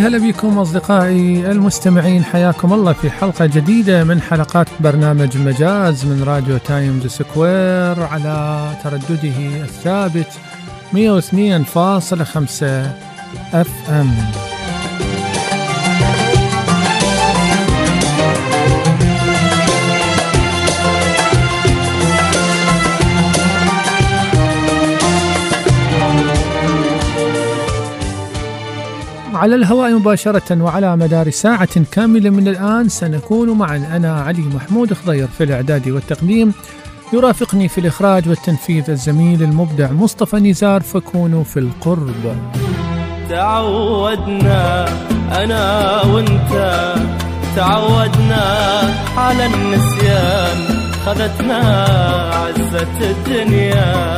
يا هلا بكم أصدقائي المستمعين حياكم الله في حلقة جديدة من حلقات برنامج مجاز من راديو تايمز سكوير على تردده الثابت 102.5 FM. على الهواء مباشرة وعلى مدار ساعة كاملة من الآن سنكون معا. أنا علي محمود خضير في الإعداد والتقديم. يرافقني في الإخراج والتنفيذ الزميل المبدع مصطفى نزار. فكونوا في القرب. تعودنا أنا وأنت تعودنا على النسيان. خذتنا عزة الدنيا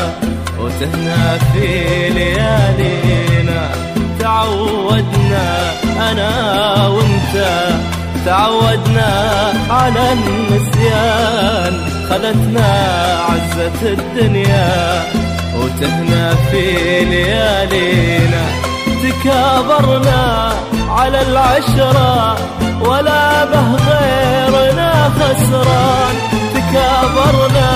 وتهنأ في ليالينا. تعودنا أنا وأنت تعودنا على النسيان. خذتنا عزة الدنيا وتهنا في ليالينا. تكابرنا على العشرة ولا به غيرنا خسران. تكابرنا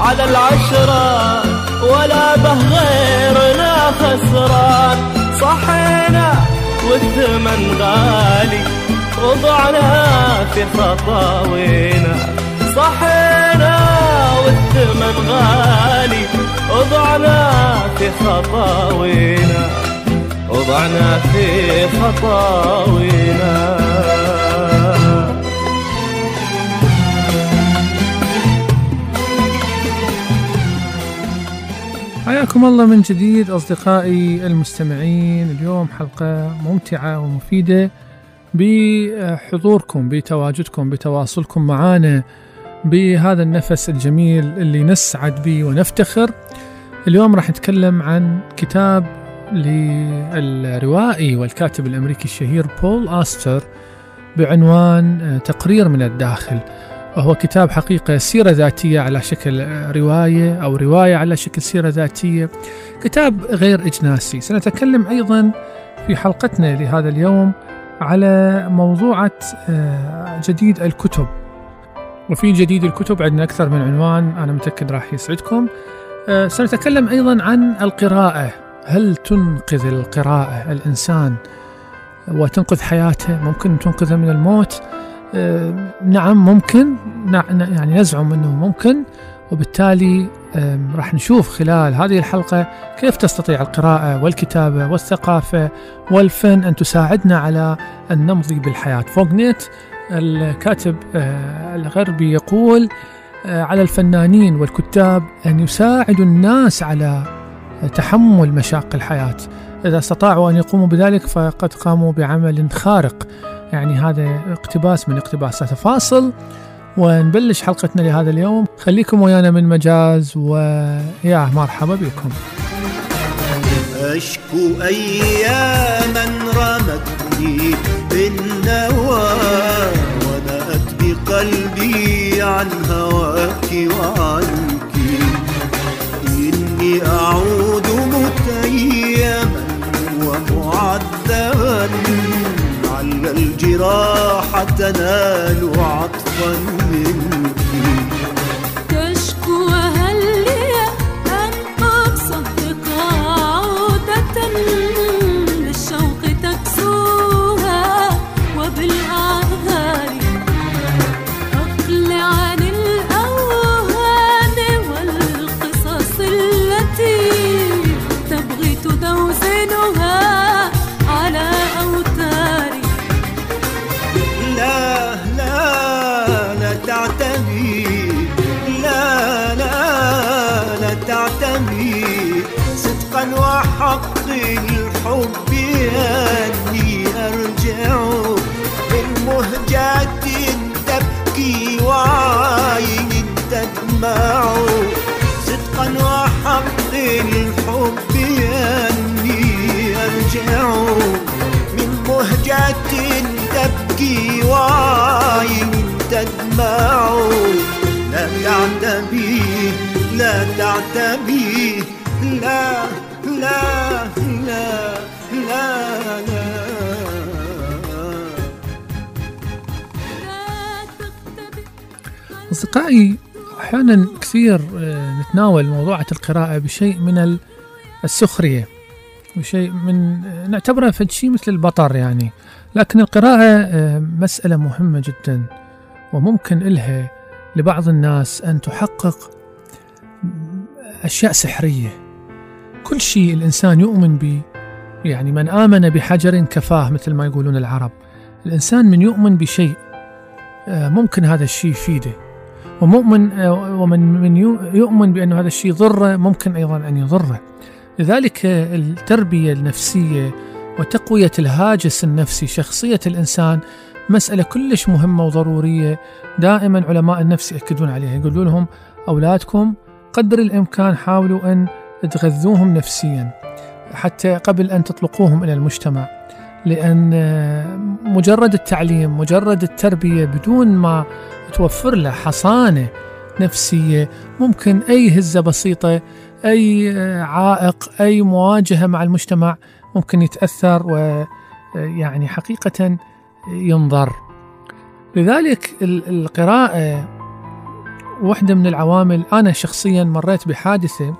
على العشرة ولا به غيرنا خسران. صحينا والثمن غالي وضعنا في خطاوينا. صحينا والثمن غالي وضعنا في خطاوينا. وضعنا في خطاوينا. حياكم الله من جديد أصدقائي المستمعين. اليوم حلقة ممتعة ومفيدة بحضوركم بتواجدكم بتواصلكم معنا بهذا النفس الجميل اللي نسعد به ونفتخر. اليوم راح نتكلم عن كتاب للروائي والكاتب الأمريكي الشهير بول آستر بعنوان تقرير من الداخل. وهو كتاب حقيقة سيرة ذاتية على شكل رواية أو رواية على شكل سيرة ذاتية. كتاب غير إجناسي. سنتكلم أيضا في حلقتنا لهذا اليوم على موضوعة جديد الكتب. وفي جديد الكتب عندنا أكثر من عنوان أنا متأكد راح يسعدكم. سنتكلم أيضا عن القراءة. هل تنقذ القراءة الإنسان وتنقذ حياته؟ ممكن تنقذه من الموت. نعم ممكن. يعني نزعم أنه ممكن وبالتالي راح نشوف خلال هذه الحلقة كيف تستطيع القراءة والكتابة والثقافة والفن أن تساعدنا على أن نمضي بالحياة. فوغنيت الكاتب الغربي يقول على الفنانين والكتاب أن يساعدوا الناس على تحمل مشاق الحياة. إذا استطاعوا أن يقوموا بذلك فقد قاموا بعمل خارق. يعني هذا اقتباس من اقتباسات فاصل ونبلش حلقتنا لهذا اليوم. خليكم ويانا من مجاز ويا مرحبا بكم. أشكو أياما رمتني بالنوى ونأت بقلبي عن هواك وعنك. إني أعود متيما ومعذبا. على الجراح تنال عطفا منك نتناول موضوعة القراءة بشيء من ال- السخرية وشيء من نعتبرها فد شيء مثل البطر يعني. لكن القراءة آه، مسألة مهمة جدا وممكن إلها لبعض الناس أن تحقق أشياء سحرية. كل شيء الإنسان يؤمن به يعني من آمن بحجر كفاه مثل ما يقولون العرب. الإنسان من يؤمن بشيء آه، ممكن هذا الشيء يفيده. ومؤمن آه، ومن من يؤمن بأن هذا الشيء ضره ممكن أيضا أن يضره. لذلك آه، التربية النفسية وتقوية الهاجس النفسي شخصية الإنسان مسألة كلش مهمة وضرورية. دائما علماء النفس يأكدون عليها. يقولون لهم أولادكم قدر الإمكان حاولوا أن تغذوهم نفسيا حتى قبل أن تطلقوهم إلى المجتمع لأن آه، مجرد التعليم مجرد التربية بدون ما توفر له حصانة نفسية ممكن أي هزة بسيطة أي آه، عائق أي مواجهة مع المجتمع ممكن يتأثر ويعني حقيقة ينظر. لذلك ال- القراءة واحدة من العوامل. أنا شخصيا مريت بحادثة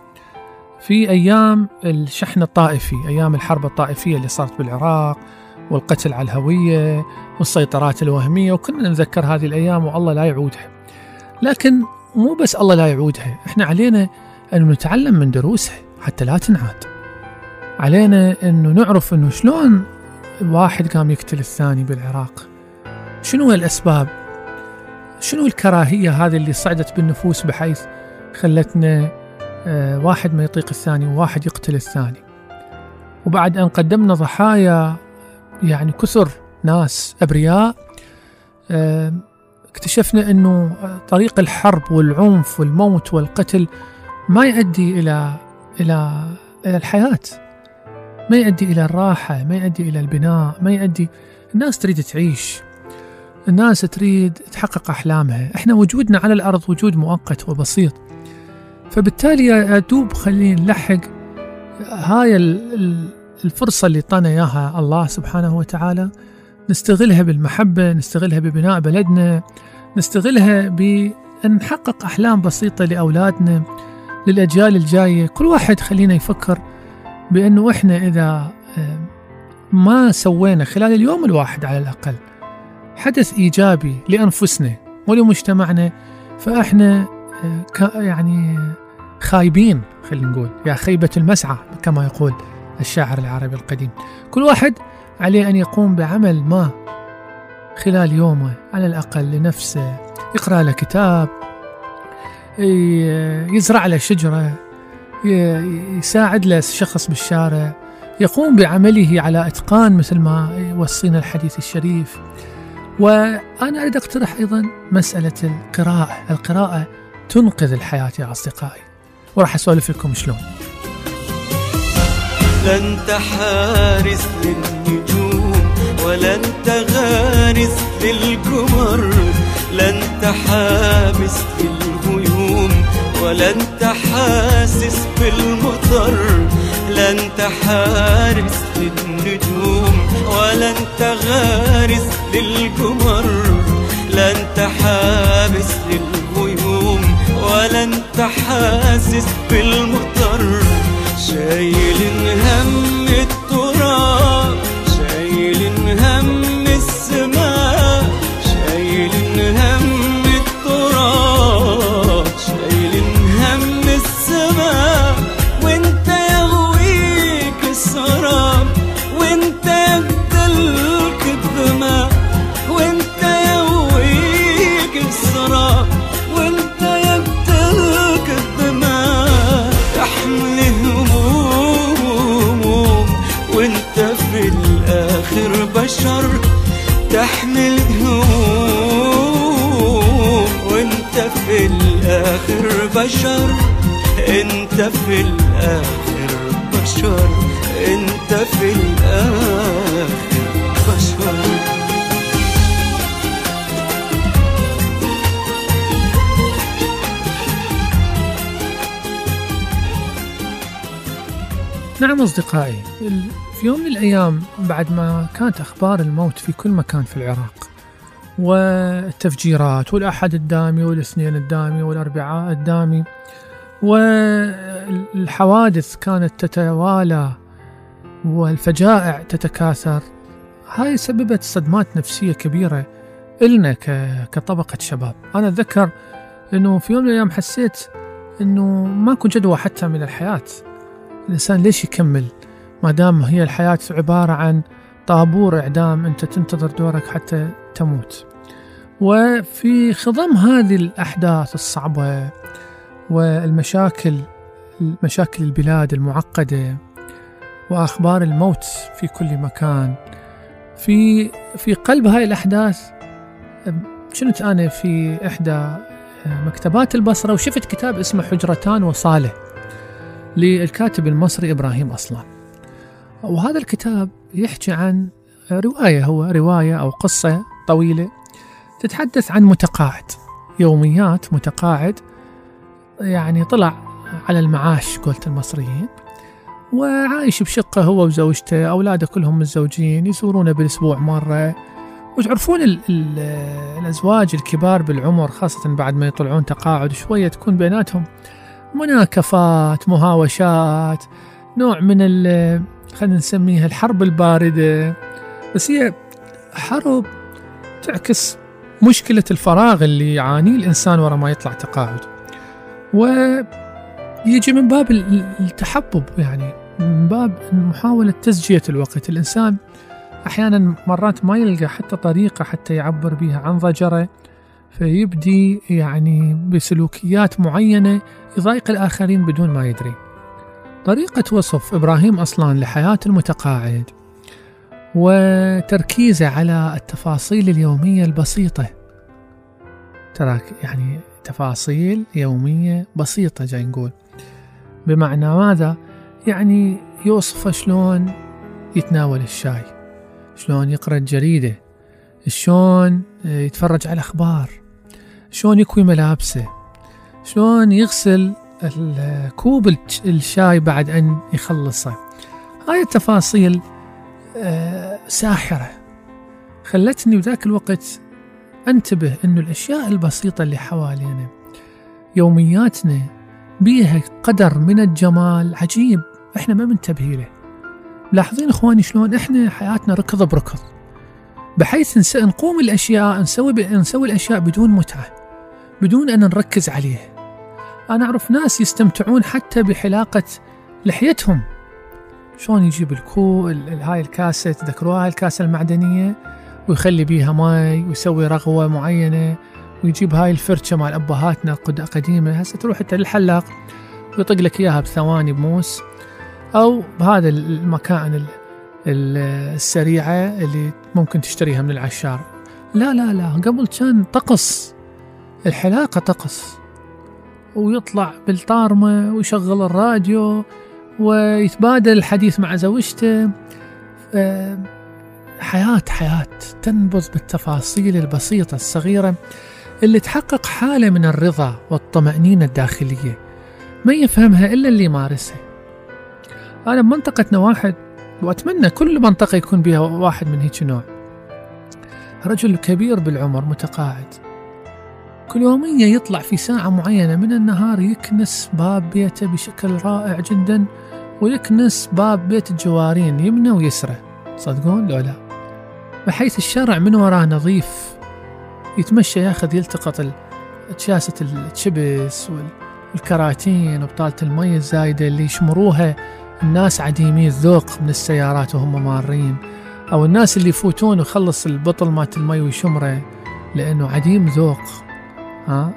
في أيام الشحن الطائفي أيام الحرب الطائفية اللي صارت بالعراق والقتل على الهوية والسيطرات الوهمية وكنا نذكر هذه الأيام والله لا يعودها. لكن مو بس الله لا يعودها إحنا علينا أن نتعلم من دروسها حتى لا تنعاد. علينا أنه نعرف أنه شلون واحد قام يقتل الثاني بالعراق. شنو الأسباب؟ شنو الكراهية هذه اللي صعدت بالنفوس بحيث خلتنا آه، واحد ما يطيق الثاني وواحد يقتل الثاني؟ وبعد أن قدمنا ضحايا يعني كثر ناس أبرياء اكتشفنا أنه طريق الحرب والعنف والموت والقتل ما يؤدي إلى إلى إلى الحياة ما يؤدي إلى الراحة ما يؤدي إلى البناء ما يؤدي الناس تريد تعيش الناس تريد تحقق أحلامها. إحنا وجودنا على الأرض وجود مؤقت وبسيط. فبالتالي أدوب خلينا نلحق هاي ال- الفرصة اللي طانا إياها الله سبحانه وتعالى. نستغلها بالمحبة نستغلها ببناء بلدنا نستغلها بأن نحقق أحلام بسيطة لأولادنا للأجيال الجاية. كل واحد خلينا يفكر بأنه إحنا إذا آه، ما سوينا خلال اليوم الواحد على الأقل حدث إيجابي لأنفسنا ولمجتمعنا فإحنا آه، يعني خايبين خلينا نقول يا خيبة المسعى كما يقول. الشاعر العربي القديم. كل واحد عليه أن يقوم بعمل ما خلال يومه على الأقل لنفسه. يقرأ له كتاب يزرع له شجرة يساعد له شخص بالشارع. يقوم بعمله على إتقان مثل ما يوصينا الحديث الشريف. وأنا أريد أقترح أيضا مسألة القراءة. القراءة تنقذ الحياة يا أصدقائي. وراح أسولف لكم شلون. لا انت حارس للنجوم ولا انت غارس للقمر. لا انت حابس في الغيوم ولا انت حاسس بالمطر. لا انت حارس للنجوم ولا انت غارس للقمر. لا انت حابس للغيوم ولا انت حاسس بالمطر. شايل هم وانت في الآخر بشر انت في الآخر بشر انت في الآخر بشر. نعم أصدقائي في يوم من الأيام بعد ما كانت أخبار الموت في كل مكان في العراق والتفجيرات والأحد الدامي والإثنين الدامي والأربعاء الدامي. والحوادث كانت تتوالى والفجائع تتكاثر. هاي سببت صدمات نفسية كبيرة إلنا كطبقة شباب. أنا أتذكر أنه في يوم من الأيام حسيت أنه ماكو جدوى حتى من الحياة. الإنسان ليش يكمل؟ ما دام هي الحياة عبارة عن طابور إعدام أنت تنتظر دورك حتى تموت. وفي خضم هذه الأحداث الصعبة والمشاكل مشاكل البلاد المعقدة وأخبار الموت في كل مكان. في في قلب هاي الأحداث كنت أنا في إحدى مكتبات البصرة وشفت كتاب اسمه حجرتان وصالح للكاتب المصري إبراهيم أصلان. وهذا الكتاب يحكي عن رواية هو رواية أو قصة طويلة تتحدث عن متقاعد يوميات متقاعد يعني طلع على المعاش قولت المصريين وعايش بشقة هو وزوجته أولاده كلهم متزوجين يزورونه بالأسبوع مرة وتعرفون ال ال الأزواج الكبار بالعمر خاصة بعد ما يطلعون تقاعد شوية تكون بيناتهم مناكفات مهاوشات نوع من ال خلينا نسميها الحرب الباردة. بس هي حرب تعكس مشكلة الفراغ اللي يعانيه الإنسان ورا ما يطلع تقاعد. ويجي من باب ال- التحبب يعني من باب محاولة تزجية الوقت. الإنسان أحيانا مرات ما يلقى حتى طريقة حتى يعبر بها عن ضجره فيبدي يعني بسلوكيات معينة يضايق الآخرين بدون ما يدري. طريقة وصف إبراهيم أصلان لحياة المتقاعد وتركيزه على التفاصيل اليومية البسيطة تراك يعني تفاصيل يومية بسيطة جاي نقول بمعنى ماذا؟ يعني يوصف شلون يتناول الشاي شلون يقرأ الجريدة شلون يتفرج على الأخبار شلون يكوي ملابسه شلون يغسل كوب الش- الشاي بعد أن يخلصه. هاي التفاصيل آه، ساحرة. خلتني بذاك الوقت أنتبه أنه الأشياء البسيطة اللي حوالينا يومياتنا بيها قدر من الجمال عجيب. إحنا ما منتبه له. لاحظين إخواني شلون إحنا حياتنا ركض بركض. بحيث نقوم الأشياء نسوي. نسوي الأشياء بدون متعة بدون أن نركز عليها. أنا أعرف ناس يستمتعون حتى بحلاقة لحيتهم. شلون يجيب الكو ال- ال- هاي الكاسه تذكروها هاي الكاسه المعدنية ويخلي بيها ماي ويسوي رغوة معينة ويجيب هاي الفرشة مال أبهاتنا قد- قديمه هسه تروح انت للحلاق ويطق لك إياها بثواني بموس. أو بهذا المكان ال- ال- السريعة اللي ممكن تشتريها من العشار. لا لا لا قبل كان طقس. الحلاقة طقس. ويطلع بالطارمة ويشغل الراديو ويتبادل الحديث مع زوجته. حياة حياة تنبض بالتفاصيل البسيطة الصغيرة اللي تحقق حالة من الرضا والطمأنينة الداخلية. ما يفهمها إلا اللي يمارسها. أنا بمنطقتنا واحد وأتمنى كل منطقة يكون بها واحد من هيك نوع. رجل كبير بالعمر متقاعد. كل يومية يطلع في ساعة معينة من النهار يكنس باب بيته بشكل رائع جدا ويكنس باب بيت الجوارين يمنى ويسرى. صدقون؟ لو لا. بحيث الشارع من وراه نظيف يتمشى ياخذ يلتقط شاسة الشبس وال- والكراتين وبطالة المي الزايدة اللي يشمروها الناس عديمي الذوق من السيارات وهم مارين. أو الناس اللي يفوتون ويخلص البطل مات المي ويشمره لأنه عديم ذوق. ها؟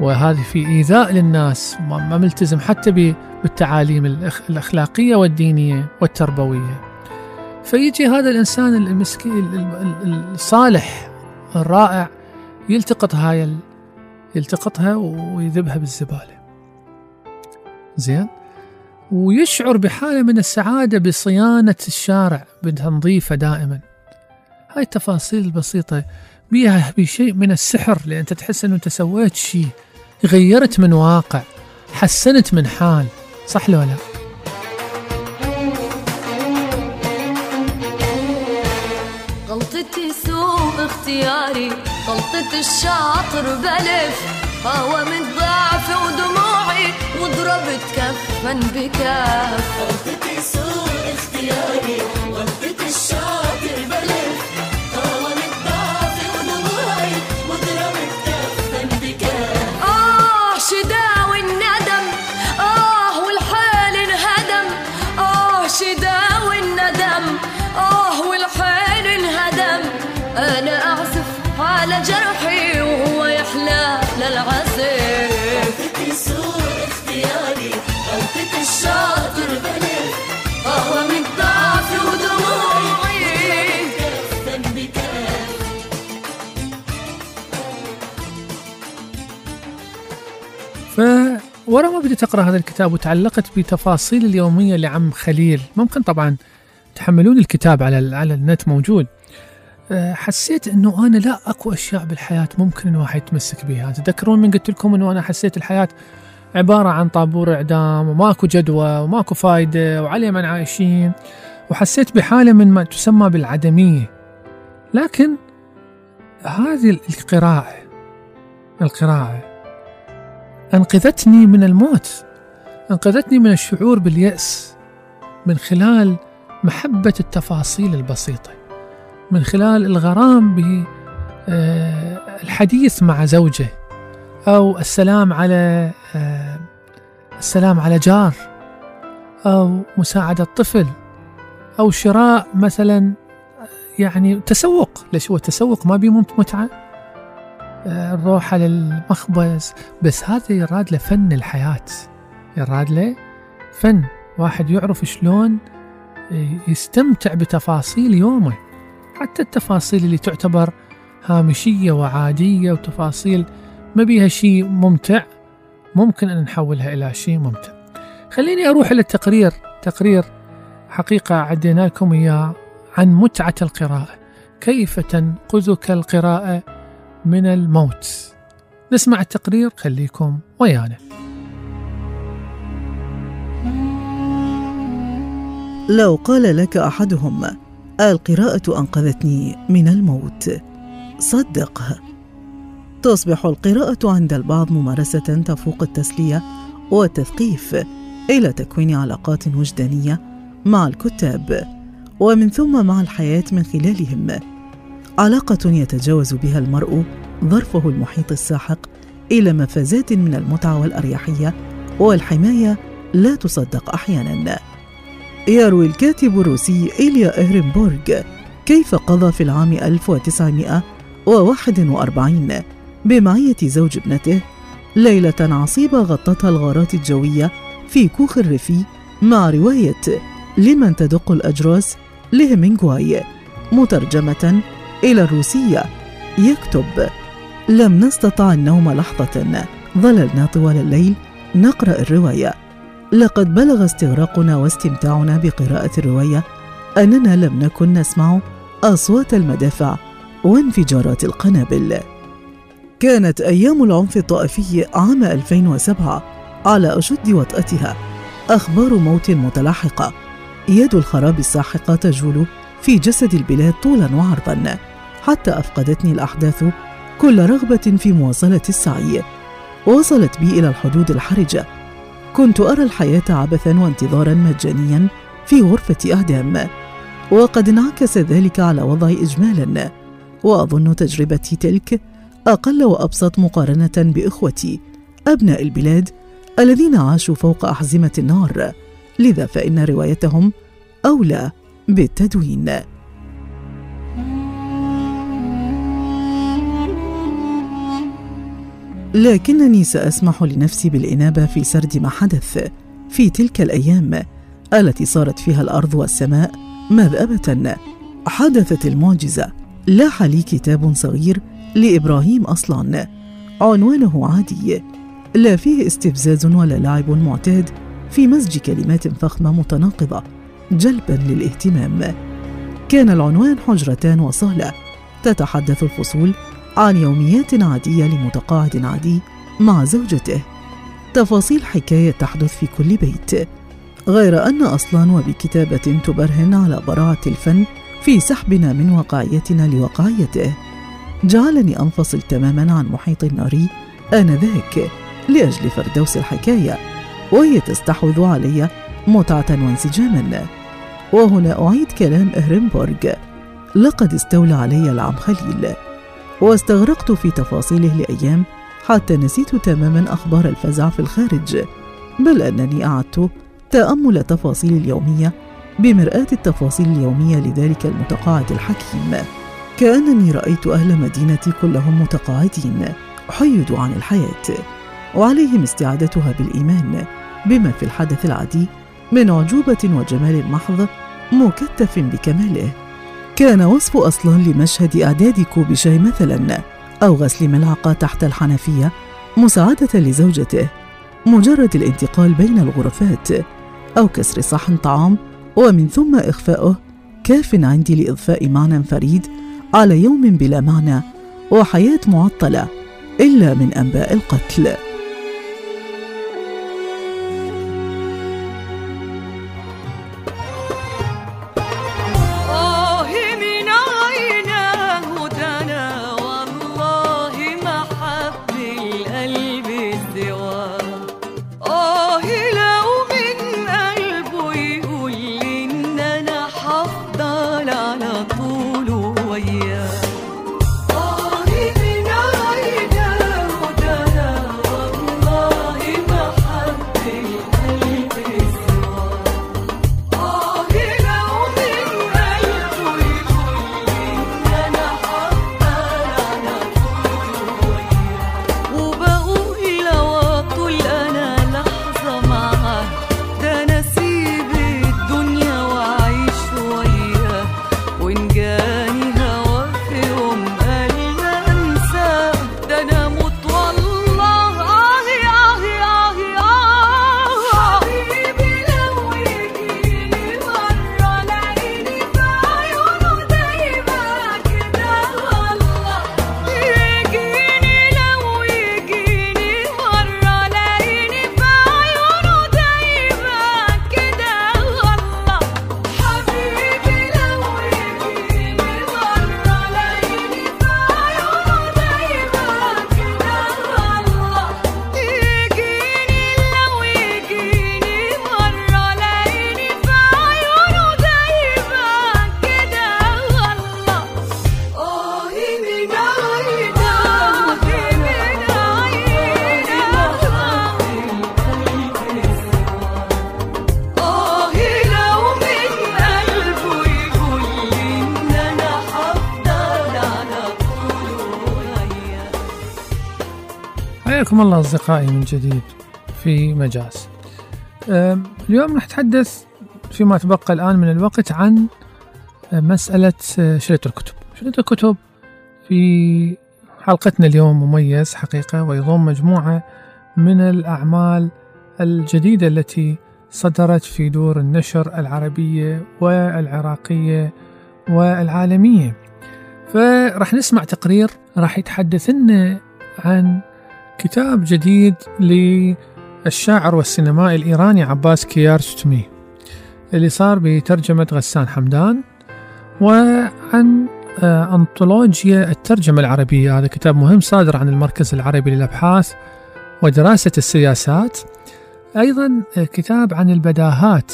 وهذه في إيذاء للناس ما ملتزم حتى بالتعاليم الأخ- الأخلاقية والدينية والتربوية. فيجي هذا الإنسان المسكين ال- ال- ال- الصالح الرائع يلتقط هاي يلتقطها ويذبها بالزبالة. زين؟ ويشعر بحالة من السعادة بصيانة الشارع بتنظيفه دائما. هاي التفاصيل البسيطة بيها بشيء من السحر لأن أنت تحس أنه أنت سويت شيء غيرت من واقع حسنت من حال صح لو لا؟ غلطتي سوء اختياري غلطة الشاطر بلف هوا من ضعفي ودموعي وضربت كفا بكف غلطتي سوء اختياري غلطة بديت أقرأ هذا الكتاب وتعلقت بتفاصيل اليومية لعم خليل. ممكن طبعا تحملون الكتاب على على النت موجود. أه، حسيت إنه أنا لا أكو أشياء بالحياة ممكن الواحد يتمسك بها. تذكرون من قلت لكم إنه أنا حسيت الحياة عبارة عن طابور إعدام وماكو جدوى وماكو فايدة وعليه من عايشين. وحسيت بحالة من ما تسمى بالعدمية. لكن هذه القراءة القراءة أنقذتني من الموت. أنقذتني من الشعور باليأس من خلال محبة التفاصيل البسيطة من خلال الغرام بالحديث مع زوجه أو السلام على آه، السلام على جار أو مساعدة طفل أو شراء مثلا يعني تسوق ليش هو التسوق ما بيه مت- متعة. آه، الروحة للمخبز بس هذا يراد له فن الحياة. يراد له فن. واحد يعرف شلون يستمتع بتفاصيل يومه. حتى التفاصيل اللي تعتبر هامشية وعادية وتفاصيل ما بيها شيء ممتع ممكن أن نحولها إلى شيء ممتع. خليني أروح إلى التقرير. تقرير حقيقة عدينا لكم إياه عن متعة القراءة. كيف تنقذك القراءة؟ من الموت. نسمع التقرير خليكم ويانا. لو قال لك أحدهم القراءة أنقذتني من الموت. صدقه تصبح القراءة عند البعض ممارسة تفوق التسلية والتثقيف إلى تكوين علاقات وجدانية مع الكتاب. ومن ثم مع الحياة من خلالهم. علاقة يتجاوز بها المرء ظرفه المحيط الساحق إلى مفازات من المتعه والأريحية والحماية لا تصدق أحيانا. يروي الكاتب الروسي إيليا إهرنبورغ كيف قضى في العام 1941 بمعية زوج ابنته ليلة عصيبة غطتها الغارات الجوية في كوخ الريفي مع رواية لمن تدق الأجراس لهيمينغواي مترجمة إلى الروسية. يكتب لم نستطع النوم لحظة. ظللنا طوال الليل. نقرأ الرواية. لقد بلغ استغراقنا واستمتاعنا بقراءة الرواية. أننا لم نكن نسمع أصوات المدافع وانفجارات القنابل. كانت أيام العنف الطائفي عام 2007 على أشد وطأتها، أخبار موت متلاحقة، يد الخراب الساحقة تجول في جسد البلاد طولا وعرضا، حتى أفقدتني الأحداث كل رغبة في مواصلة السعي. وصلت بي إلى الحدود الحرجة. كنت أرى الحياة عبثا وانتظارا مجانيا في غرفة إعدام وقد انعكس ذلك على وضعي إجمالا. وأظن تجربتي تلك أقل وأبسط مقارنة بإخوتي أبناء البلاد الذين عاشوا فوق أحزمة النار. لذا فإن روايتهم أولى بالتدوين. لكنني سأسمح لنفسي بالإنابة في سرد ما حدث. في تلك الأيام التي صارت فيها الأرض والسماء مذأبة حدثت المعجزة. لاح لي كتاب صغير لإبراهيم أصلا. عنوانه عادي. لا فيه استفزاز ولا لعب معتاد في مزج كلمات فخمة متناقضة. جلبا للاهتمام. كان العنوان حجرتان وصالة. تتحدث الفصول عن يوميات عادية لمتقاعد عادي مع زوجته. تفاصيل حكاية تحدث في كل بيت. غير أن أصلا وبكتابة تبرهن على براعة الفن في سحبنا من واقعيتنا لواقعيته جعلني أنفصل تماما عن محيط النار آنذاك لأجل فردوس الحكاية وهي تستحوذ علي متعة وانسجاما. وهنا أعيد كلام إهرنبورغ. لقد استولى علي العم خليل. واستغرقت في تفاصيله لأيام حتى نسيت تماما أخبار الفزع في الخارج بل أنني أعدت تأمل تفاصيل اليومية بمرآة التفاصيل اليومية لذلك المتقاعد الحكيم. كأنني رأيت أهل مدينتي كلهم متقاعدين حيدوا عن الحياة وعليهم استعادتها بالإيمان بما في الحدث العادي من عجوبة وجمال محض مكتف بكماله. كان وصف أصلا لمشهد إعداد كوب شاي مثلا أو غسل ملعقة تحت الحنفية مساعدة لزوجته مجرد الانتقال بين الغرفات أو كسر صحن طعام ومن ثم إخفاؤه كاف عندي لإضفاء معنى فريد على يوم بلا معنى وحياة معطلة إلا من أنباء القتل. حياكم الله أصدقائي من جديد في مجاز. اليوم نتحدث فيما تبقى الآن من الوقت عن أه، مسألة أه، شريط الكتب. شريط الكتب في حلقتنا اليوم مميز حقيقة ويضم مجموعة من الأعمال الجديدة التي صدرت في دور النشر العربية والعراقية والعالمية. فراح نسمع تقرير راح يتحدث لنا عن كتاب جديد للشاعر والسينمائي الإيراني عباس كيارستمي اللي صار بترجمة غسان حمدان وعن آه، أنطولوجيا الترجمة العربية. هذا كتاب مهم صادر عن المركز العربي للأبحاث ودراسة السياسات. أيضا آه، كتاب عن البداهات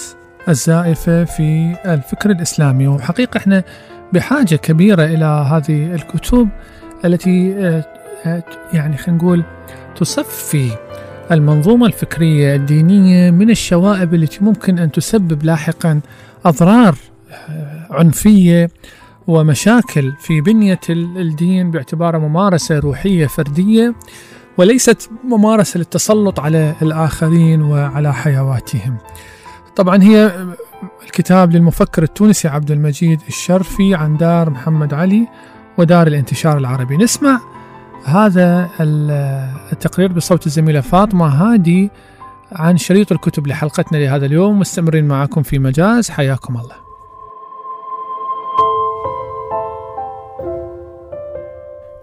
الزائفة في الفكر الإسلامي. وحقيقة إحنا بحاجة كبيرة إلى هذه الكتب التي آه، يعني خلينا نقول تصفي المنظومة الفكرية الدينية من الشوائب التي ممكن أن تسبب لاحقا أضرار آه، عنفية ومشاكل في بنية ال- الدين باعتباره ممارسة روحية فردية وليست ممارسة للتسلط على الآخرين وعلى حيواتهم. طبعا هي الكتاب للمفكر التونسي عبد المجيد الشرفي عن دار محمد علي ودار الانتشار العربي. نسمع هذا ال- التقرير بصوت الزميلة فاطمة هادي عن شريط الكتب لحلقتنا لهذا اليوم. مستمرين معكم في مجاز. حياكم الله.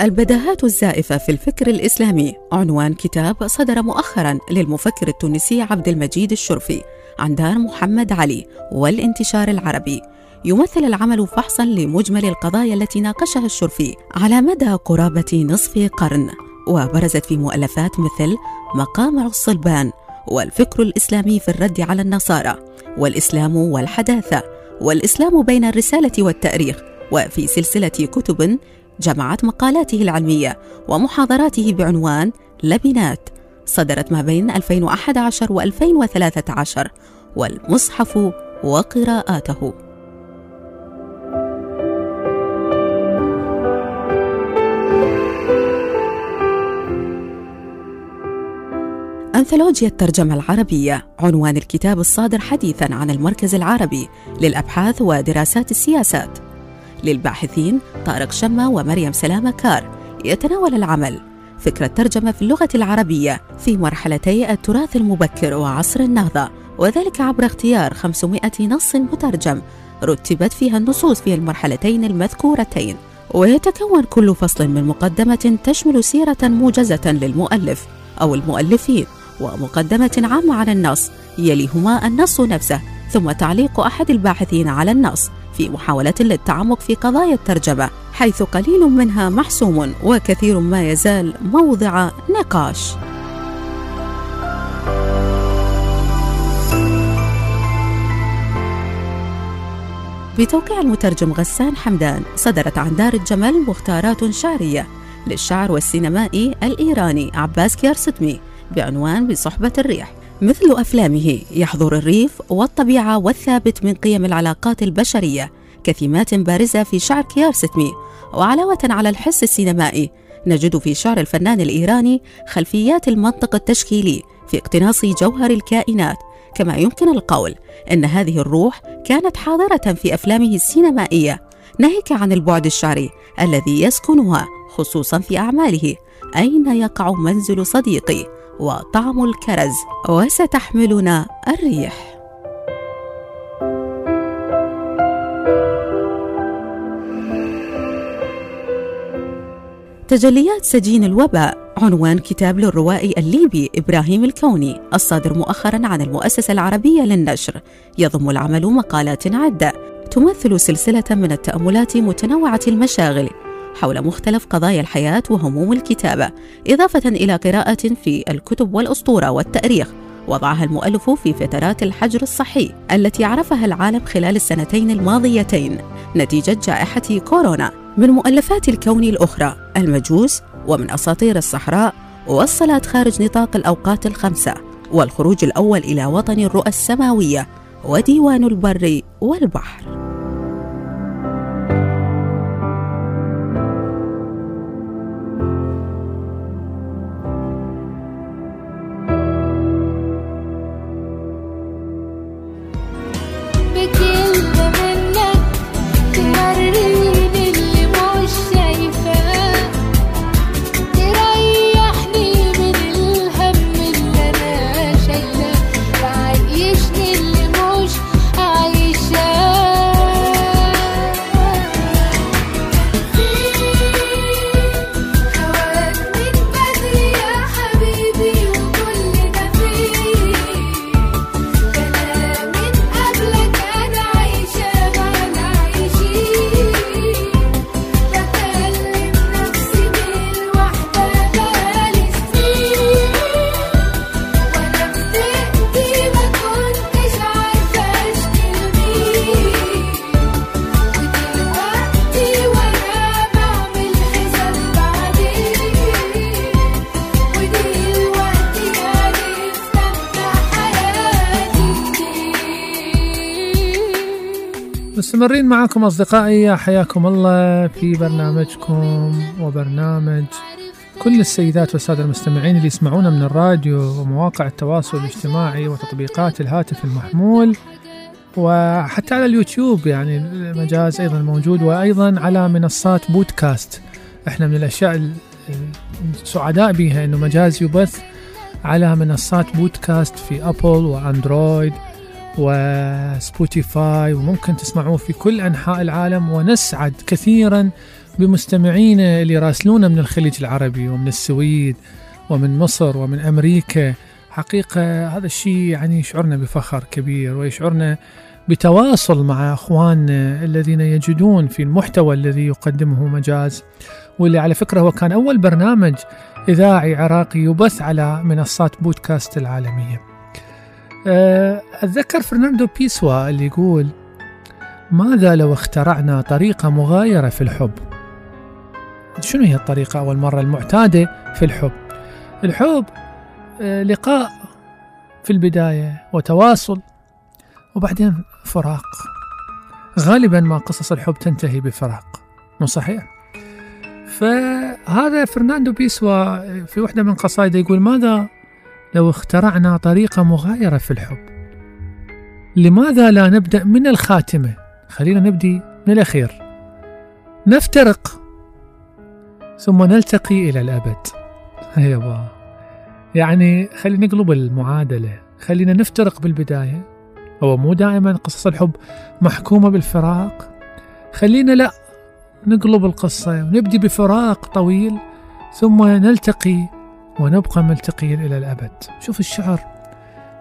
البداهات الزائفة في الفكر الإسلامي. عنوان كتاب صدر مؤخرا للمفكر التونسي عبد المجيد الشرفي عن دار محمد علي والانتشار العربي. يمثل العمل فحصا لمجمل القضايا التي ناقشها الشرفي على مدى قرابة نصف قرن وبرزت في مؤلفات مثل مقامع الصلبان والفكر الإسلامي في الرد على النصارى والإسلام والحداثة والإسلام بين الرسالة والتأريخ وفي سلسلة كتب جمعت مقالاته العلمية ومحاضراته بعنوان لبنات. صدرت ما بين 2011 و 2013 والمصحف وقراءاته. أنثولوجيا الترجمة العربية عنوان الكتاب الصادر حديثا عن المركز العربي للأبحاث ودراسات السياسات. للباحثين طارق شمة ومريم سلامة كار يتناول العمل. فكرة ترجمة في اللغة العربية في مرحلتي التراث المبكر وعصر النهضة وذلك عبر اختيار 500 نص مترجم رتبت فيها النصوص في المرحلتين المذكورتين. ويتكون كل فصل من مقدمة تشمل سيرة موجزة للمؤلف أو المؤلفين. ومقدمة عامة عن النص يليهما النص نفسه ثم تعليق أحد الباحثين على النص في محاولة للتعمق في قضايا الترجمة حيث قليل منها محسوم وكثير ما يزال موضع نقاش. بتوقيع المترجم غسان حمدان صدرت عن دار الجمل مختارات شعرية للشعر والسينمائي الإيراني عباس كيارستمي بعنوان بصحبة الريح. مثل أفلامه يحضر الريف والطبيعة والثابت من قيم العلاقات البشرية كثيمات بارزة في شعر كيارستمي وعلاوة على الحس السينمائي. نجد في شعر الفنان الإيراني خلفيات المنطق التشكيلي في اقتناص جوهر الكائنات. كما يمكن القول إن هذه الروح كانت حاضرة في أفلامه السينمائية. ناهيك عن البعد الشعري الذي يسكنها خصوصا في أعماله. أين يقع منزل صديقي؟ وطعم الكرز وستحملنا الريح. تجليات سجين الوباء عنوان كتاب للروائي الليبي إبراهيم الكوني الصادر مؤخرا عن المؤسسة العربية للنشر. يضم العمل مقالات عدة تمثل سلسلة من التأملات متنوعة المشاغل. حول مختلف قضايا الحياة وهموم الكتابة إضافة إلى قراءة في الكتب والأسطورة والتأريخ. وضعها المؤلف في فترات الحجر الصحي التي عرفها العالم خلال السنتين الماضيتين. نتيجة جائحة كورونا. من مؤلفات الكون الأخرى المجوس ومن أساطير الصحراء والصلاة خارج نطاق الأوقات الخمسة والخروج الأول إلى وطن الرؤى السماوية وديوان البر والبحر. مستمرين معكم أصدقائي حياكم الله في برنامجكم وبرنامج كل السيدات والسادة المستمعين اللي يسمعونا من الراديو ومواقع التواصل الاجتماعي وتطبيقات الهاتف المحمول وحتى على اليوتيوب يعني المجاز أيضا موجود وأيضا على منصات بودكاست. إحنا من الأشياء ال- السعداء بها أنه مجاز يبث على منصات بودكاست في أبل وأندرويد وسبوتيفاي وممكن تسمعوه في كل أنحاء العالم ونسعد كثيرا بمستمعينا اللي يراسلونا من الخليج العربي ومن السويد ومن مصر ومن أمريكا. حقيقة هذا الشيء يعني يشعرنا بفخر كبير ويشعرنا بتواصل مع أخواننا الذين يجدون في المحتوى الذي يقدمه مجاز. واللي على فكرة هو كان أول برنامج إذاعي عراقي يبث على منصات بودكاست العالمية. أه، أتذكر فرناندو بيسوا اللي يقول ماذا لو اخترعنا طريقة مغايرة في الحب؟ شنو هي الطريقة أول مرة المعتادة في الحب؟ الحب آه، لقاء في البداية وتواصل وبعدين فراق. غالبا ما قصص الحب تنتهي بفراق مو صحيح؟ فهذا فرناندو بيسوا في واحدة من قصائده يقول ماذا لو اخترعنا طريقة مغايرة في الحب. لماذا لا نبدأ من الخاتمة؟ خلينا نبدي من الأخير. نفترق ثم نلتقي إلى الأبد. أيوة. يعني خلينا نقلب المعادلة. خلينا نفترق بالبداية. هو مو دائما قصص الحب محكومة بالفراق. خلينا لا نقلب القصة ونبدي بفراق طويل ثم نلتقي ونبقى ملتقيين إلى الأبد. شوف الشعر.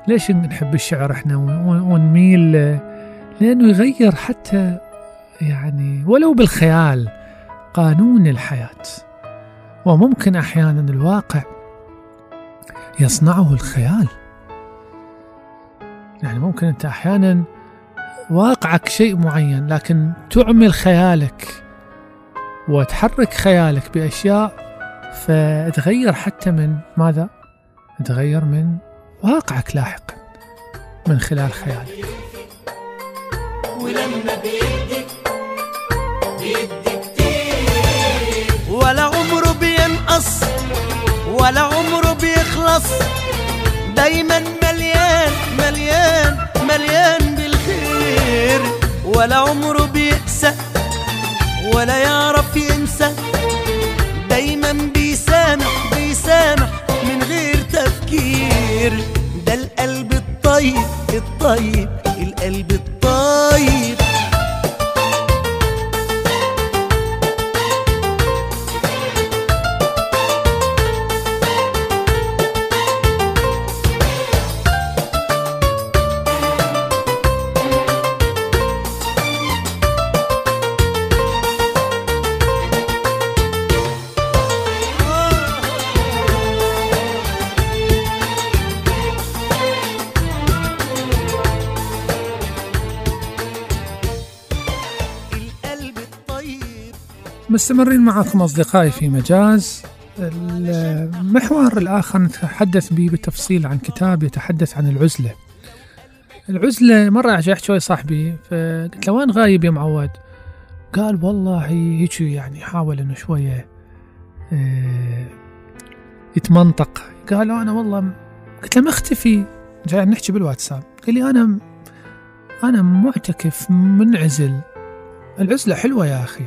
ليش نحب الشعر إحنا ون- ونميل؟ لأنه يغير حتى يعني ولو بالخيال قانون الحياة. وممكن أحيانا الواقع يصنعه الخيال. يعني ممكن أنت أحيانا واقعك شيء معين لكن تعمل خيالك وتحرك خيالك بأشياء فتغير حتى من ماذا؟ تغير من واقعك لاحقا من خلال خيالك. ولا عمره بينقص ولا عمره بيخلص. دايما مليان مليان مليان بالخير. ولا عمره بيقسى ولا يعرف ينسى. دايما بيسامح بيسامح من غير تفكير. ده القلب الطيب الطيب القلب الطيب. مستمرين معكم أصدقائي في مجاز. المحور الآخر نتحدث به بالتفصيل عن كتاب يتحدث عن العزلة. العزلة مرة أحكي صاحبي فقلت له وين غايب يا معود؟ قال والله هيك يعني حاول إنه شوية آه، يتمنطق. قال أنا والله قلت له مختفي جاي نحكي بالواتساب. قال لي أنا أنا معتكف منعزل. العزلة حلوة يا أخي.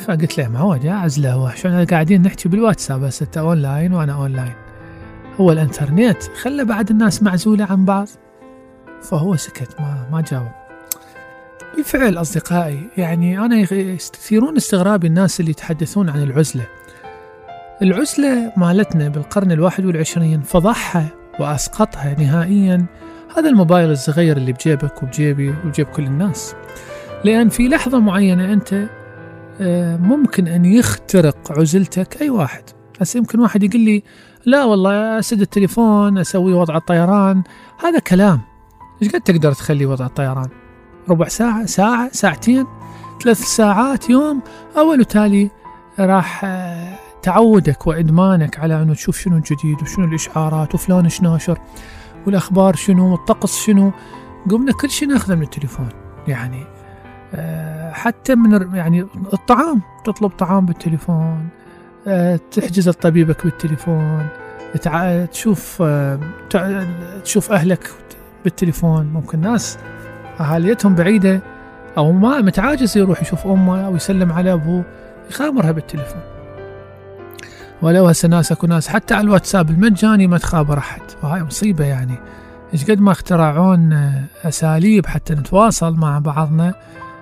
فقلت له معود يا عزلة هو عشان قاعدين نحكي بالواتساب؟ بس أنت أونلاين وأنا أونلاين. هو الإنترنت خلى بعد الناس معزولة عن بعض. فهو سكت ما ما جاوب. بالفعل أصدقائي يعني أنا يغ- يستثيرون استغرابي الناس اللي يتحدثون عن العزلة. العزلة مالتنا بالقرن الواحد والعشرين فضحها وأسقطها نهائيا هذا الموبايل الصغير اللي بجيبك وبجيبي وبجيب كل الناس. لأن في لحظة معينة أنت ممكن أن يخترق عزلتك أي واحد. هسه يمكن واحد يقول لي لا والله أسد التليفون أسوي وضع الطيران. هذا كلام. إيش قد تقدر تخلي وضع الطيران؟ ربع ساعة ساعة ساعتين ثلاث ساعات يوم. أول وتالي راح آه، تعودك وإدمانك على أنه تشوف شنو الجديد وشنو الإشعارات وفلان إيش ناشر والأخبار شنو والطقس شنو. قمنا كل شيء ناخذه من التليفون. يعني آه، حتى من يعني الطعام تطلب طعام بالتليفون آه، تحجز لطبيبك بالتليفون تشوف آه، تشوف أهلك بالتليفون. ممكن ناس أهاليتهم بعيدة أو ما متعاجز يروح يشوف أمه أو يسلم على أبوه يخابرها بالتليفون. ولو هسه ناس اكو ناس حتى على الواتساب المجاني ما تخابر أحد. وهاي مصيبة يعني. إيش قد ما اخترعون آه، أساليب حتى نتواصل مع بعضنا.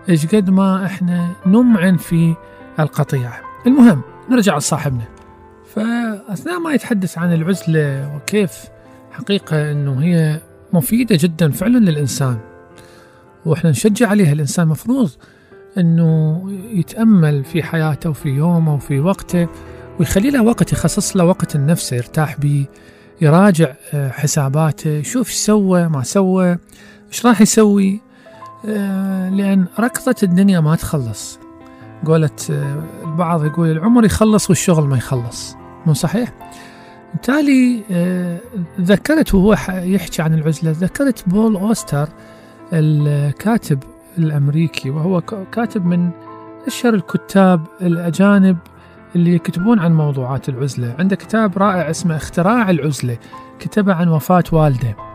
إيش قد ما إحنا نمعن في القطيعه المهم نرجع لصاحبنا. فأثناء ما يتحدث عن العزلة وكيف حقيقة إنه هي مفيدة جدا فعلا للإنسان وإحنا نشجع عليها الإنسان مفروض إنه يتأمل في حياته وفي يومه وفي وقته ويخلي له وقت يخصص له وقت لنفسه يرتاح بيه يراجع آه، حساباته يشوف إيش سوى ما سوى إيش راح يسوي. آه، لأن ركضة الدنيا ما تخلص. قولت آه، البعض يقول العمر يخلص والشغل ما يخلص. مو صحيح؟ بالتالي آه، ذكرت وهو يحكي عن العزلة ذكرت بول أوستر الكاتب الأمريكي وهو كاتب من أشهر الكتاب الأجانب اللي يكتبون عن موضوعات العزلة. عنده كتاب رائع اسمه اختراع العزلة كتبه عن وفاة والده.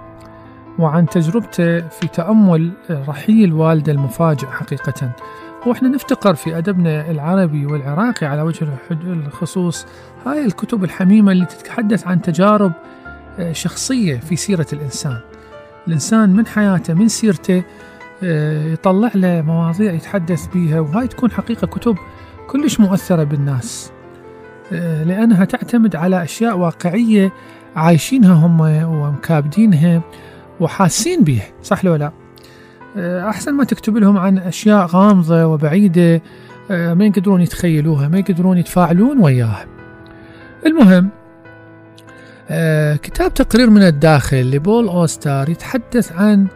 وعن تجربته في تأمل رحيل والده المفاجئ حقيقة. وإحنا نفتقر في أدبنا العربي والعراقي على وجه الخصوص هاي الكتب الحميمة اللي تتحدث عن تجارب آه، شخصية في سيرة الإنسان. الإنسان من حياته من سيرته آه، يطلع له مواضيع يتحدث بيها وهاي تكون حقيقة كتب كلش مؤثرة بالناس. آه، لأنها تعتمد على أشياء واقعية عايشينها هم ومكابدينها. وحاسين بيها صح لو لا؟ آه، أحسن ما تكتب لهم عن أشياء غامضة وبعيدة آه، ما يقدرون يتخيلوها ما يقدرون يتفاعلون وياها. المهم آه، كتاب تقرير من الداخل لبول أوستار يتحدث عن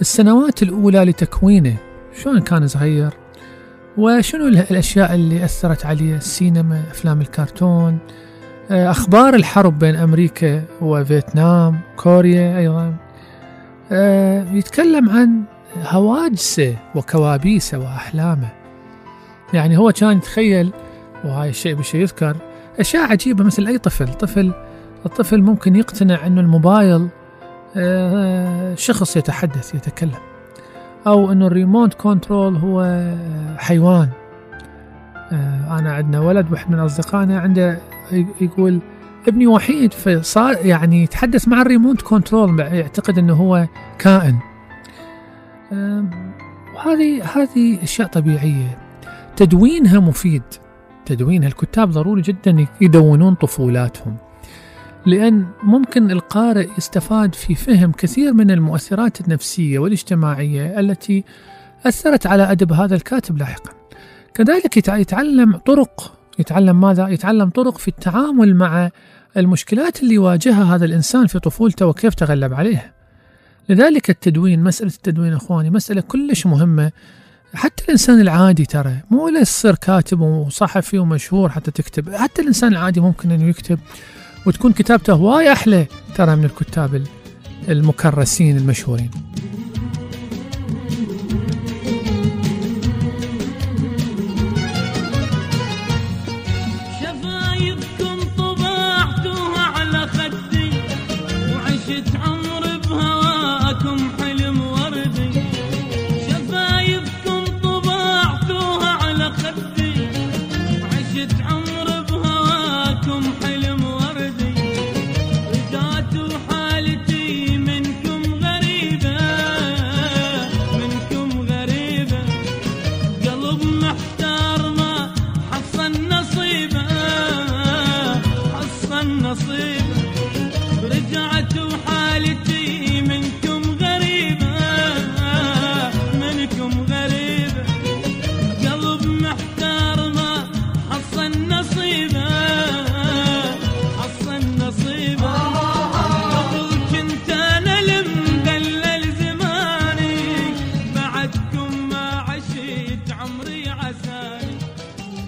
السنوات الأولى لتكوينه. شلون كان صغير؟ وشنو ال- الأشياء اللي أثرت عليه؟ السينما أفلام الكرتون أخبار الحرب بين أمريكا وفيتنام كوريا أيضا. يتكلم عن هواجسه وكوابيسه وأحلامه. يعني هو كان يتخيل وهاي الشيء بشيء يذكر أشياء عجيبة مثل أي طفل. طفل الطفل ممكن يقتنع أنه الموبايل آه، شخص يتحدث يتكلم. أو أنه ال remote control هو آه، حيوان. آه، أنا عندنا ولد واحد من أصدقائنا عنده يقول ابني وحيد فصار يعني يتحدث مع ال remote control يعتقد أنه هو كائن. وهذه هذه أشياء طبيعية. تدوينها مفيد. تدوينها. الكتاب ضروري جدا يدونون طفولاتهم. لأن ممكن القارئ يستفاد في فهم كثير من المؤثرات النفسية والاجتماعية التي أثرت على أدب هذا الكاتب لاحقا. كذلك يتع- يتعلم طرق. يتعلم ماذا؟ يتعلم طرق في التعامل مع المشكلات اللي يواجهها هذا الإنسان في طفولته وكيف تغلب عليها لذلك التدوين مسألة التدوين أخواني مسألة كلش مهمة. حتى الإنسان العادي ترى مو لا كاتب وصحفي ومشهور حتى تكتب. حتى الإنسان العادي ممكن أنه يكتب وتكون كتابته هواي أحلى ترى من الكتاب ال- المكرسين المشهورين.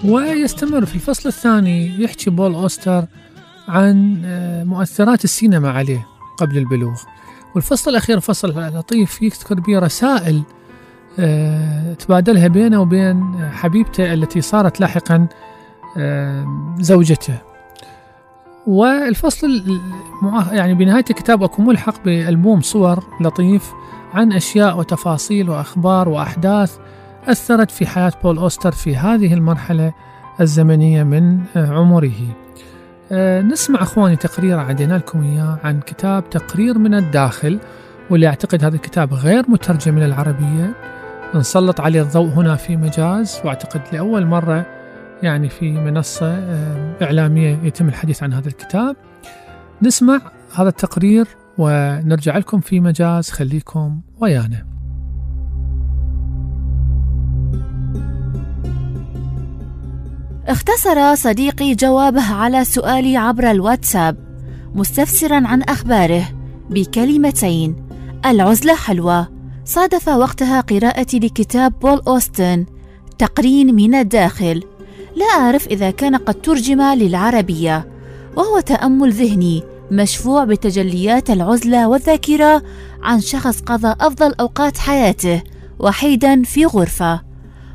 ويستمر في الفصل الثاني يحكي بول أوستر عن آه، مؤثرات السينما عليه قبل البلوغ. والفصل الأخير فصل لطيف يذكر به رسائل آه، تبادلها بينه وبين حبيبته التي صارت لاحقا آه، زوجته. والفصل يعني بنهاية الكتاب أكون ملحق بألبوم صور لطيف عن أشياء وتفاصيل وأخبار وأحداث أثرت في حياة بول أوستر في هذه المرحلة الزمنية من آه، عمره. آه، نسمع أخواني تقرير عدينا لكم إياه عن كتاب تقرير من الداخل واللي أعتقد هذا الكتاب غير مترجم من العربية. نسلط عليه الضوء هنا في مجاز وأعتقد لأول مرة يعني في منصة آه، إعلامية يتم الحديث عن هذا الكتاب. نسمع هذا التقرير ونرجع لكم في مجاز. خليكم ويانا. اختصر صديقي جوابه على سؤالي عبر الواتساب مستفسرا عن أخباره بكلمتين. العزلة حلوة. صادف وقتها قراءتي لكتاب بول أوستن تقرين من الداخل. لا أعرف إذا كان قد ترجم للعربية. وهو تأمل ذهني مشفوع بتجليات العزلة والذاكرة عن شخص قضى أفضل أوقات حياته وحيدا في غرفة.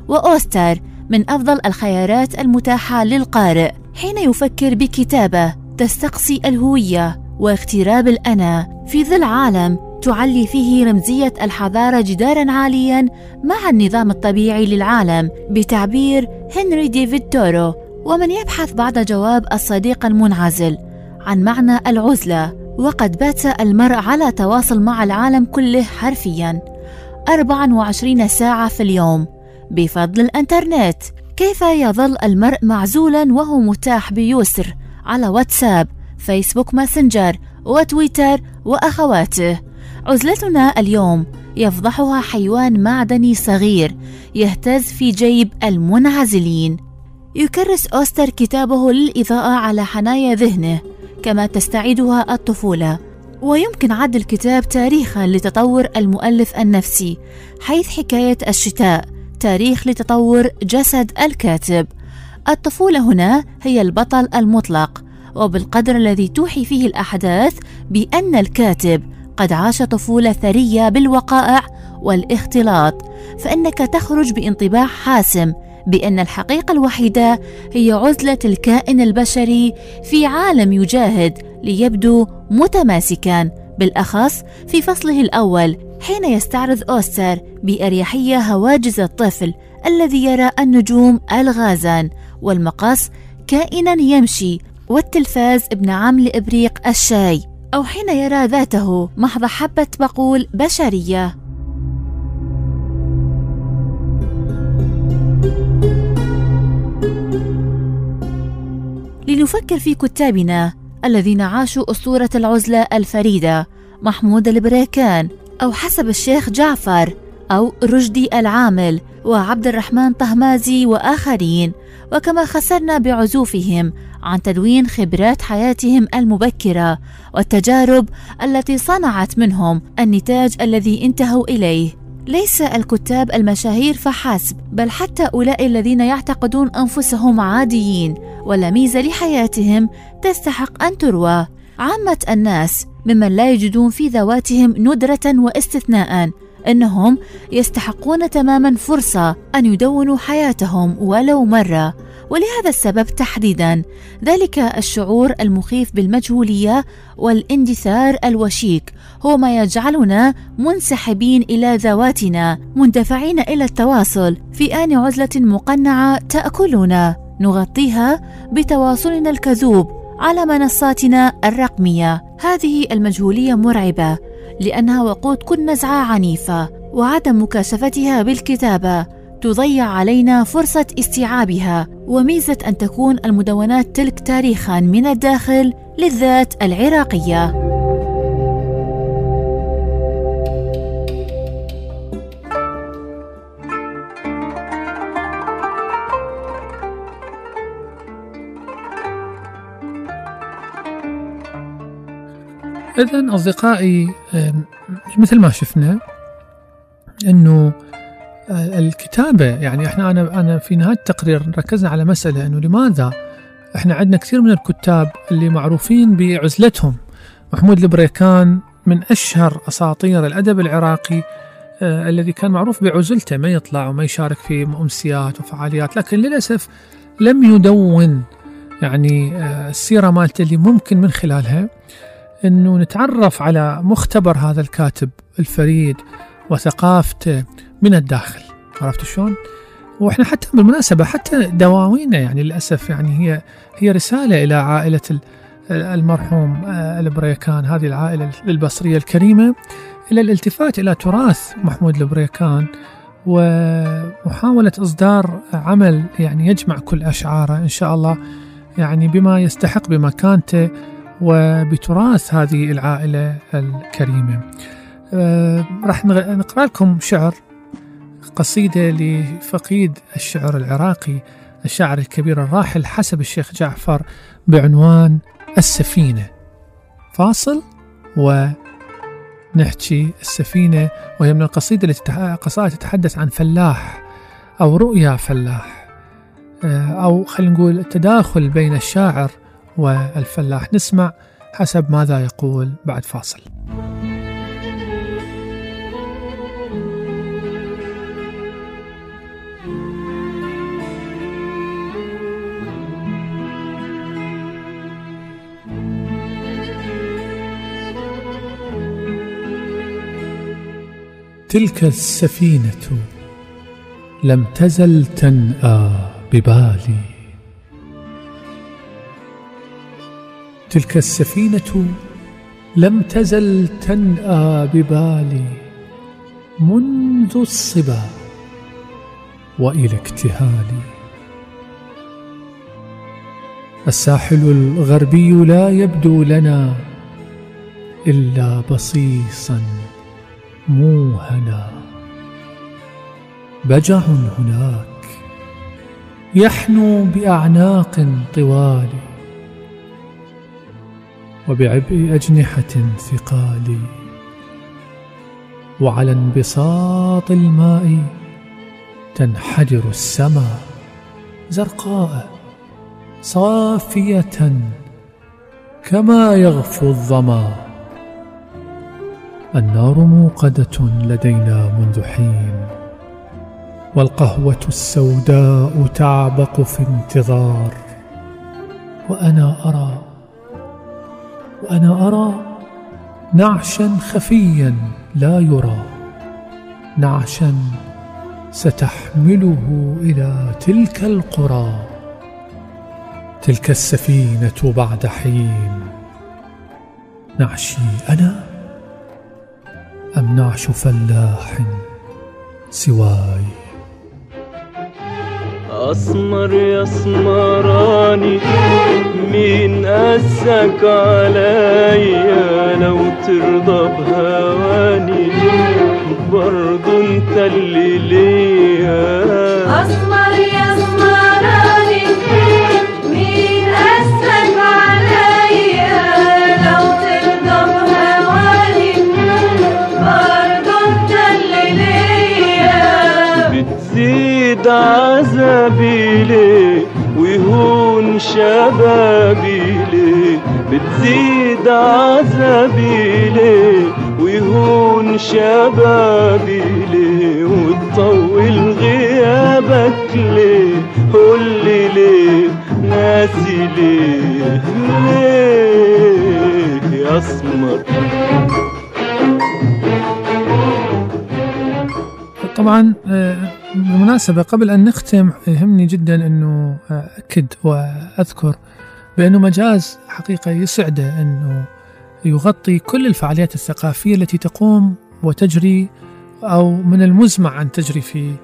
وأوستر من أفضل الخيارات المتاحة للقارئ حين يفكر بكتابة تستقصي الهوية واغتراب الأنا في ظل عالم تعلي فيه رمزية الحضارة جدارا عاليا مع النظام الطبيعي للعالم بتعبير هنري ديفيد تورو ومن يبحث بعد جواب الصديق المنعزل عن معنى العزلة وقد بات المرء على تواصل مع العالم كله حرفيا 24 ساعة في اليوم. بفضل الإنترنت. كيف يظل المرء معزولا وهو متاح بيسر؟ على واتساب فيسبوك ماسنجر وتويتر وأخواته. عزلتنا اليوم يفضحها حيوان معدني صغير يهتز في جيب المنعزلين. يكرس أوستر كتابه للإضاءة على حنايا ذهنه كما تستعيدها الطفولة. ويمكن عد الكتاب تاريخا لتطور المؤلف النفسي حيث حكاية الشتاء. تاريخ لتطور جسد الكاتب. الطفولة هنا هي البطل المطلق وبالقدر الذي توحي فيه الأحداث بأن الكاتب قد عاش طفولة ثرية بالوقائع والاختلاط فإنك تخرج بانطباع حاسم بأن الحقيقة الوحيدة هي عزلة الكائن البشري في عالم يجاهد ليبدو متماسكا بالأخص في فصله الأول حين يستعرض أوستر بأريحية هواجس الطفل الذي يرى النجوم الغازان والمقص كائنا يمشي والتلفاز ابن عم لإبريق الشاي أو حين يرى ذاته محض حبة بقول بشرية. لنفكر في كتابنا الذين عاشوا أسطورة العزلة الفريدة محمود البريكان. أو حسب الشيخ جعفر أو رشدي العامل وعبد الرحمن طهمازي وآخرين. وكما خسرنا بعزوفهم عن تدوين خبرات حياتهم المبكرة والتجارب التي صنعت منهم النتاج الذي انتهوا إليه. ليس الكتاب المشاهير فحسب بل حتى أولئك الذين يعتقدون أنفسهم عاديين ولا ميزة لحياتهم تستحق أن تروى. عامة الناس ممن لا يجدون في ذواتهم ندرة واستثناء إنهم يستحقون تماما فرصة أن يدونوا حياتهم ولو مرة. ولهذا السبب تحديدا ذلك الشعور المخيف بالمجهولية والاندثار الوشيك هو ما يجعلنا منسحبين إلى ذواتنا مندفعين إلى التواصل في آن عزلة مقنعة تأكلنا. نغطيها بتواصلنا الكذوب على منصاتنا الرقمية. هذه المجهولية مرعبة لأنها وقود كل نزعه عنيفة وعدم مكاشفتها بالكتابة تضيع علينا فرصة استيعابها وميزة أن تكون المدونات تلك تاريخا من الداخل للذات العراقية. إذا أصدقائي مثل ما شفنا أنه آه، الكتابة يعني إحنا أنا أنا في نهاية التقرير ركزنا على مسألة أنه لماذا إحنا عندنا كثير من الكتاب اللي معروفين بعزلتهم. محمود البريكان من أشهر أساطير الأدب العراقي آه، الذي كان معروف بعزلته ما يطلع وما يشارك في أمسيات وفعاليات لكن للأسف لم يدون يعني آه، السيرة مالته اللي ممكن من خلالها. أنه نتعرف على مختبر هذا الكاتب الفريد وثقافته من الداخل عرفت شلون؟ وإحنا حتى بالمناسبة حتى دواوينه يعني للأسف يعني هي هي رسالة إلى عائلة ال- المرحوم آه، البريكان هذه العائلة البصرية الكريمة إلى الالتفات إلى تراث محمود البريكان ومحاولة إصدار عمل يعني يجمع كل أشعاره إن شاء الله يعني بما يستحق بمكانته وبتراث هذه العائلة الكريمة. آه، راح نقرأ لكم شعر قصيدة لفقيد الشعر العراقي الشاعر الكبير الراحل حسب الشيخ جعفر بعنوان السفينة. فاصل ونحكي السفينة وهي من القصيدة التي قصائد تتحدث عن فلاح أو رؤيا فلاح. آه، أو خلينا نقول التداخل بين الشاعر والفلاح. نسمع حسب ماذا يقول بعد فاصل. تلك السفينة لم تزل تنأى ببالي. تلك السفينة لم تزل تنأى ببالي منذ الصبا وإلى اكتهالي. الساحل الغربي لا يبدو لنا إلا بصيصا موهنا. بجع هناك يحنو بأعناق طوال وبعبء أجنحة ثقال. وعلى انبساط الماء تنحدر السماء زرقاء صافية كما يغفو الظما. النار موقدة لدينا منذ حين والقهوة السوداء تعبق في انتظار. وأنا أرى وأنا أرى نعشا خفيا لا يرى. نعشا ستحمله إلى تلك القرى. تلك السفينة بعد حين. نعشي أنا أم نعش فلاح سواي؟ أسمر يا اسمراني مين قاسك عليا لو ترضى بهواني برضو انت اللي ليا أسمر عذابي ليه ويهون شبابي ليه بتزيد عذابي ليه ويهون شبابي ليه وتطول غيابك ليه؟ قولي ليه ناسي ليه؟ ليه يا أسمر؟ طبعا آه، بالمناسبة قبل أن نختم يهمني جدا أنه أكد وأذكر بأنه مجاز حقيقة يسعده أنه يغطي كل الفعاليات الثقافية التي تقوم وتجري أو من المزمع أن تجري في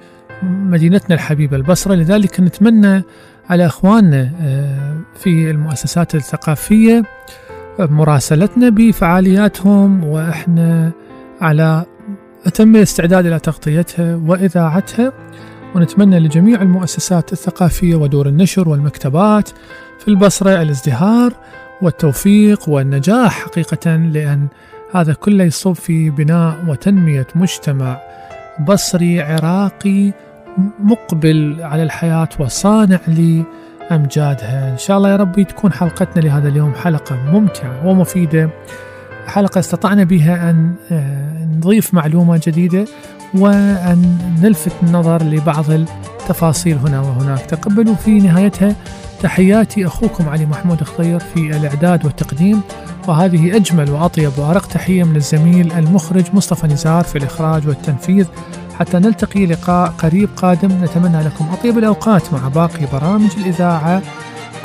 مدينتنا الحبيبة البصرة. لذلك نتمنى على أخواننا آه، في المؤسسات الثقافية مراسلتنا بفعالياتهم وإحنا على أتم الاستعداد إلى تغطيتها وإذاعتها ونتمنى لجميع المؤسسات الثقافية ودور النشر والمكتبات في البصرة الازدهار والتوفيق والنجاح حقيقة لأن هذا كله يصب في بناء وتنمية مجتمع بصري عراقي مقبل على الحياة وصانع لأمجادها. إن شاء الله يا ربي تكون حلقتنا لهذا اليوم حلقة ممتعة ومفيدة. حلقة استطعنا بها أن آه، نضيف معلومة جديدة وأن نلفت النظر لبعض التفاصيل هنا وهناك. تقبلوا في نهايتها. تحياتي أخوكم علي محمود خضير في الإعداد والتقديم وهذه أجمل وأطيب وأرق تحية من الزميل المخرج مصطفى نزار في الإخراج والتنفيذ. حتى نلتقي لقاء قريب قادم نتمنى لكم أطيب الأوقات مع باقي برامج الإذاعة.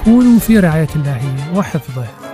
كونوا في رعاية الله وحفظه.